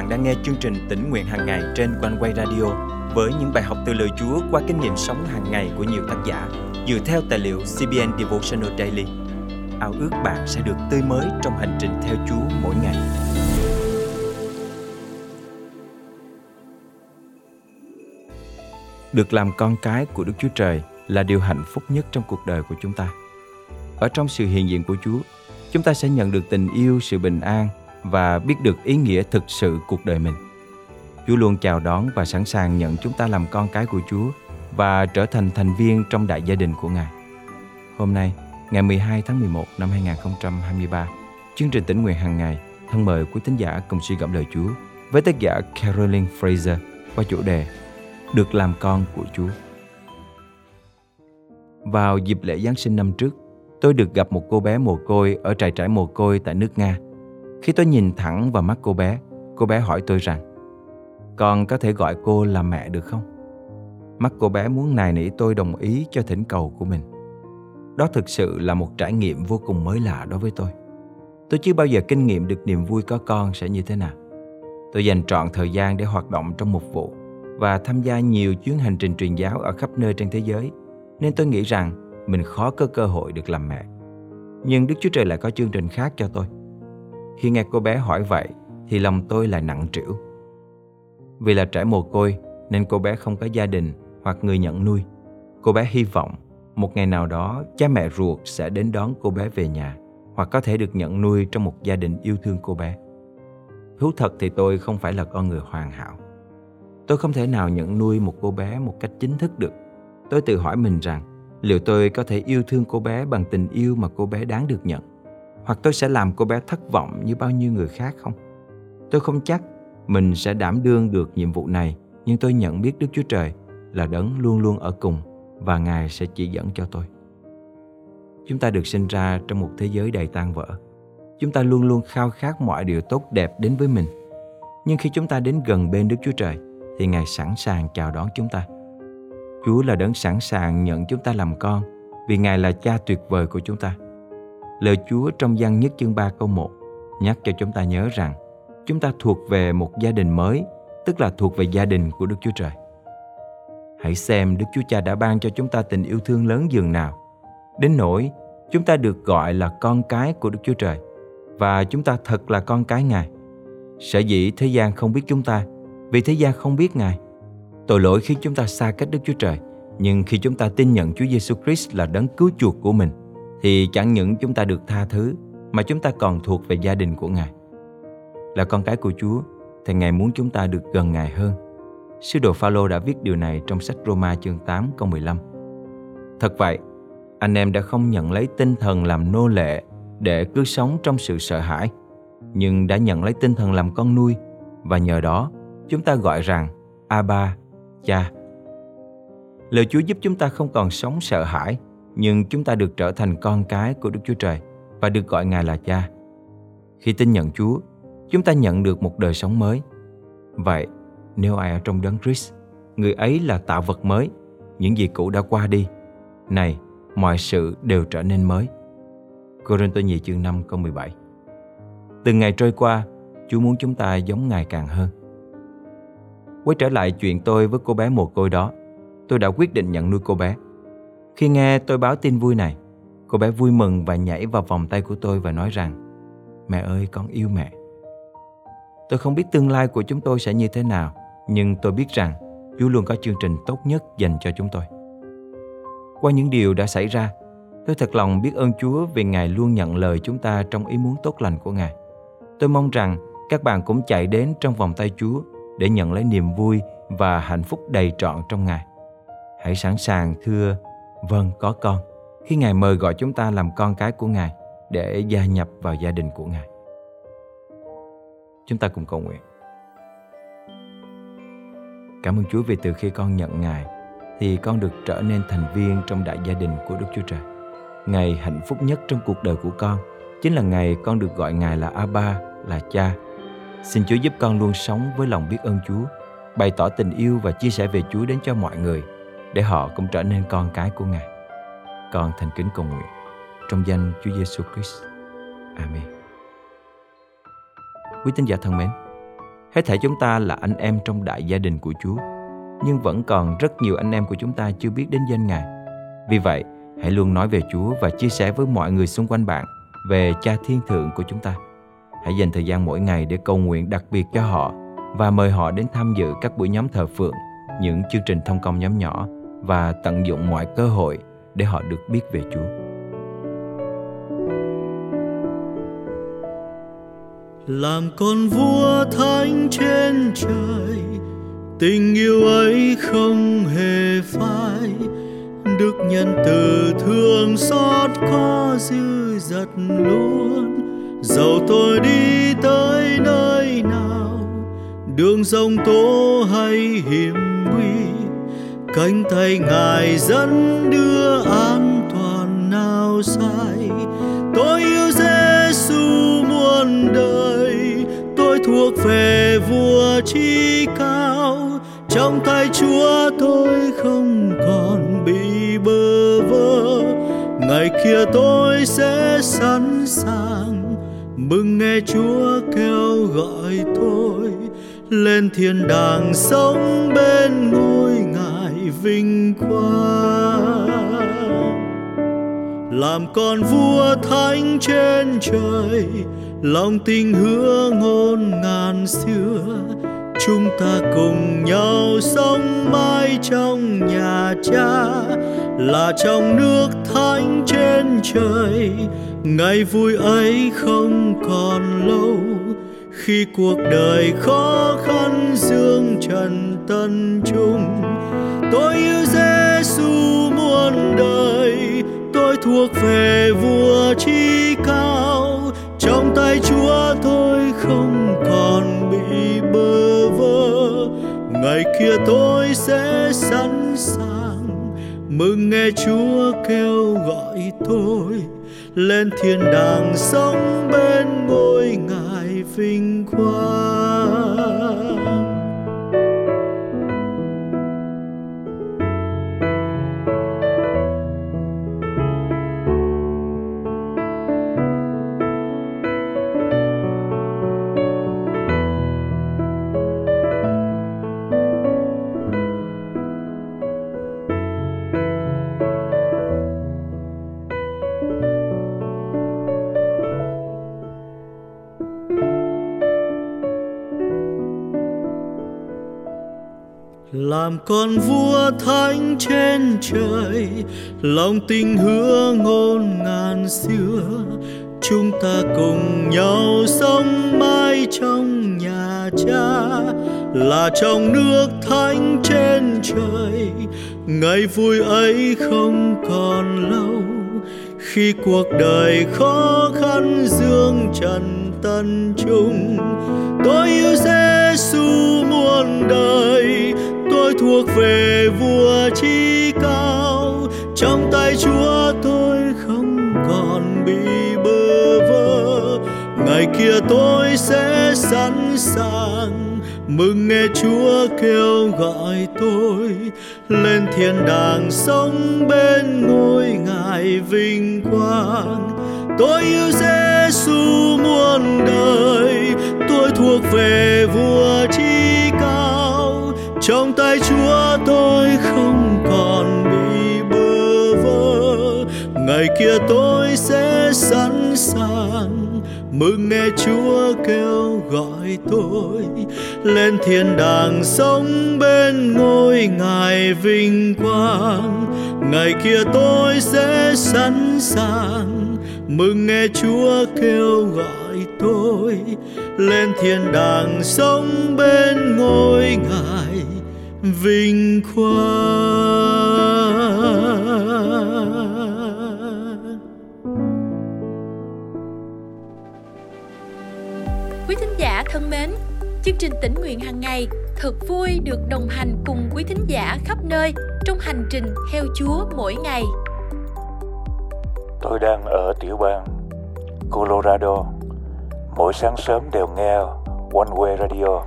bạn đang nghe chương trình tỉnh nguyện hàng ngày trên quanh quay radio với những bài học từ lời Chúa qua kinh nghiệm sống hàng ngày của nhiều tác giả dựa theo tài liệu CBN Devotional Daily. Ao ước bạn sẽ được tươi mới trong hành trình theo Chúa mỗi ngày. Được làm con cái của Đức Chúa Trời là điều hạnh phúc nhất trong cuộc đời của chúng ta. Ở trong sự hiện diện của Chúa, chúng ta sẽ nhận được tình yêu, sự bình an và biết được ý nghĩa thực sự cuộc đời mình. Chúa luôn chào đón và sẵn sàng nhận chúng ta làm con cái của Chúa và trở thành thành viên trong đại gia đình của Ngài. Hôm nay, ngày 12 tháng 11 năm 2023, chương trình tỉnh nguyện hàng ngày thân mời quý tín giả cùng suy gẫm lời Chúa với tác giả carolyn Fraser qua chủ đề Được làm con của Chúa. Vào dịp lễ Giáng sinh năm trước, tôi được gặp một cô bé mồ côi ở trại trải mồ côi tại nước Nga. Khi tôi nhìn thẳng vào mắt cô bé, cô bé hỏi tôi rằng Con có thể gọi cô là mẹ được không? Mắt cô bé muốn nài nỉ tôi đồng ý cho thỉnh cầu của mình. Đó thực sự là một trải nghiệm vô cùng mới lạ đối với tôi. Tôi chưa bao giờ kinh nghiệm được niềm vui có con sẽ như thế nào. Tôi dành trọn thời gian để hoạt động trong một vụ và tham gia nhiều chuyến hành trình truyền giáo ở khắp nơi trên thế giới, nên tôi nghĩ rằng mình khó có cơ hội được làm mẹ. Nhưng Đức Chúa Trời lại có chương trình khác cho tôi. Khi nghe cô bé hỏi vậy, thì lòng tôi lại nặng trĩu. Vì là trẻ mồ côi, nên cô bé không có gia đình hoặc người nhận nuôi. Cô bé hy vọng một ngày nào đó cha mẹ ruột sẽ đến đón cô bé về nhà hoặc có thể được nhận nuôi trong một gia đình yêu thương cô bé. Thú thật thì tôi không phải là con người hoàn hảo. Tôi không thể nào nhận nuôi một cô bé một cách chính thức được. Tôi tự hỏi mình rằng, liệu tôi có thể yêu thương cô bé bằng tình yêu mà cô bé đáng được nhận hoặc tôi sẽ làm cô bé thất vọng như bao nhiêu người khác không? Tôi không chắc mình sẽ đảm đương được nhiệm vụ này, nhưng tôi nhận biết đức chúa trời là đấng luôn luôn ở cùng và ngài sẽ chỉ dẫn cho tôi. Chúng ta được sinh ra trong một thế giới đầy tan vỡ. Chúng ta luôn luôn khao khát mọi điều tốt đẹp đến với mình. Nhưng khi chúng ta đến gần bên đức chúa trời, thì ngài sẵn sàng chào đón chúng ta. Chúa là đấng sẵn sàng nhận chúng ta làm con, vì Ngài là cha tuyệt vời của chúng ta. Lời Chúa trong gian nhất chương 3 câu 1 nhắc cho chúng ta nhớ rằng chúng ta thuộc về một gia đình mới, tức là thuộc về gia đình của Đức Chúa Trời. Hãy xem Đức Chúa Cha đã ban cho chúng ta tình yêu thương lớn dường nào. Đến nỗi chúng ta được gọi là con cái của Đức Chúa Trời và chúng ta thật là con cái Ngài. Sở dĩ thế gian không biết chúng ta vì thế gian không biết Ngài Tội lỗi khi chúng ta xa cách Đức Chúa Trời, nhưng khi chúng ta tin nhận Chúa Giêsu Christ là đấng cứu chuộc của mình, thì chẳng những chúng ta được tha thứ, mà chúng ta còn thuộc về gia đình của Ngài. Là con cái của Chúa, thì Ngài muốn chúng ta được gần Ngài hơn. Sứ đồ Phaolô đã viết điều này trong sách Roma chương 8 câu 15. Thật vậy, anh em đã không nhận lấy tinh thần làm nô lệ để cứ sống trong sự sợ hãi, nhưng đã nhận lấy tinh thần làm con nuôi và nhờ đó chúng ta gọi rằng Abba, cha. Lời Chúa giúp chúng ta không còn sống sợ hãi, nhưng chúng ta được trở thành con cái của Đức Chúa Trời và được gọi Ngài là cha. Khi tin nhận Chúa, chúng ta nhận được một đời sống mới. Vậy, nếu ai ở trong đấng Christ, người ấy là tạo vật mới, những gì cũ đã qua đi. Này, mọi sự đều trở nên mới. Corinto nhì chương 5 câu 17 Từng ngày trôi qua, Chúa muốn chúng ta giống Ngài càng hơn. Quay trở lại chuyện tôi với cô bé mồ côi đó, tôi đã quyết định nhận nuôi cô bé. Khi nghe tôi báo tin vui này, cô bé vui mừng và nhảy vào vòng tay của tôi và nói rằng Mẹ ơi, con yêu mẹ. Tôi không biết tương lai của chúng tôi sẽ như thế nào, nhưng tôi biết rằng Chúa luôn có chương trình tốt nhất dành cho chúng tôi. Qua những điều đã xảy ra, tôi thật lòng biết ơn Chúa vì Ngài luôn nhận lời chúng ta trong ý muốn tốt lành của Ngài. Tôi mong rằng các bạn cũng chạy đến trong vòng tay Chúa để nhận lấy niềm vui và hạnh phúc đầy trọn trong Ngài. Hãy sẵn sàng thưa vâng có con khi Ngài mời gọi chúng ta làm con cái của Ngài để gia nhập vào gia đình của Ngài. Chúng ta cùng cầu nguyện. Cảm ơn Chúa vì từ khi con nhận Ngài thì con được trở nên thành viên trong đại gia đình của Đức Chúa Trời. Ngày hạnh phúc nhất trong cuộc đời của con chính là ngày con được gọi Ngài là Abba, là cha Xin Chúa giúp con luôn sống với lòng biết ơn Chúa, bày tỏ tình yêu và chia sẻ về Chúa đến cho mọi người, để họ cũng trở nên con cái của Ngài. Con thành kính cầu nguyện trong danh Chúa Giêsu Christ. Amen. Quý tín giả thân mến, Hết thảy chúng ta là anh em trong đại gia đình của Chúa, nhưng vẫn còn rất nhiều anh em của chúng ta chưa biết đến danh Ngài. Vì vậy, hãy luôn nói về Chúa và chia sẻ với mọi người xung quanh bạn về Cha Thiên Thượng của chúng ta. Hãy dành thời gian mỗi ngày để cầu nguyện đặc biệt cho họ và mời họ đến tham dự các buổi nhóm thờ phượng, những chương trình thông công nhóm nhỏ và tận dụng mọi cơ hội để họ được biết về Chúa. Làm con vua thánh trên trời, tình yêu ấy không hề phai. Đức nhân từ thương xót có dư dật luôn. Dẫu tôi đi tới nơi nào, đường sông tố hay hiểm nguy cánh tay ngài dẫn đưa an toàn nào sai. Tôi yêu Giêsu muôn đời. Tôi thuộc về vua trí cao. Trong tay Chúa tôi không còn bị bơ vơ. Ngày kia tôi sẽ sẵn sàng. Mừng nghe Chúa kêu gọi tôi. Lên thiên đàng sống bên ngôi ngài vinh quang. Làm con vua thánh trên trời, lòng tình hứa ngôn ngàn xưa. Chúng ta cùng nhau sống mãi trong nhà cha, là trong nước thánh trên trời. Ngày vui ấy không còn lâu, khi cuộc đời khó khăn dương trần tân trung tôi yêu Giêsu muôn đời. Tôi thuộc về vua trí cao. Trong tay Chúa tôi không còn bị bơ vơ. Ngày kia tôi sẽ sẵn sàng. Mừng nghe Chúa kêu gọi tôi. Lên thiên đàng sống bên ngôi ngài vinh quang. Làm con vua thánh trên trời. Lòng tình hứa ngôn ngàn xưa, chúng ta cùng nhau sống mãi trong nhà cha. Là trong nước thánh trên trời, ngày vui ấy không còn lâu. Khi cuộc đời khó khăn dương trần tân trung, tôi yêu Giêsu muôn đời tôi thuộc về vua trí cao. Trong tay chúa tôi không còn bị bơ vơ. Ngày kia tôi sẽ sẵn sàng mừng nghe chúa kêu gọi tôi. Lên thiên đàng sống bên ngôi ngài vinh quang. Tôi yêu Giêsu muôn đời. Tôi thuộc về trong Chúa, tôi không còn bị bơ vơ. Ngày kia tôi sẽ sẵn sàng mừng nghe Chúa kêu gọi tôi. Lên thiên đàng sống bên ngôi ngài vinh quang. Ngày kia tôi sẽ sẵn sàng mừng nghe Chúa kêu gọi tôi. Lên thiên đàng sống bên ngôi ngài vinh quang Quý thính giả thân mến, chương trình tỉnh nguyện hàng ngày thật vui được đồng hành cùng quý thính giả khắp nơi trong hành trình theo Chúa mỗi ngày. Tôi đang ở tiểu bang Colorado. Mỗi sáng sớm đều nghe One Way Radio.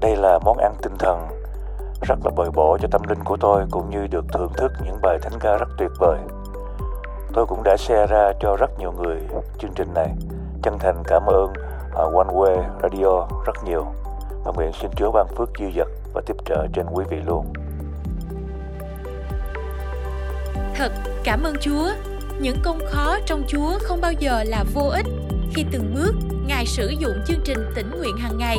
Đây là món ăn tinh thần rất là bồi bổ cho tâm linh của tôi cũng như được thưởng thức những bài thánh ca rất tuyệt vời. Tôi cũng đã share ra cho rất nhiều người chương trình này. Chân thành cảm ơn uh, One Way Radio rất nhiều. và nguyện xin Chúa ban phước dư dật và tiếp trợ trên quý vị luôn. Thật cảm ơn Chúa. Những công khó trong Chúa không bao giờ là vô ích khi từng bước Ngài sử dụng chương trình tỉnh nguyện hàng ngày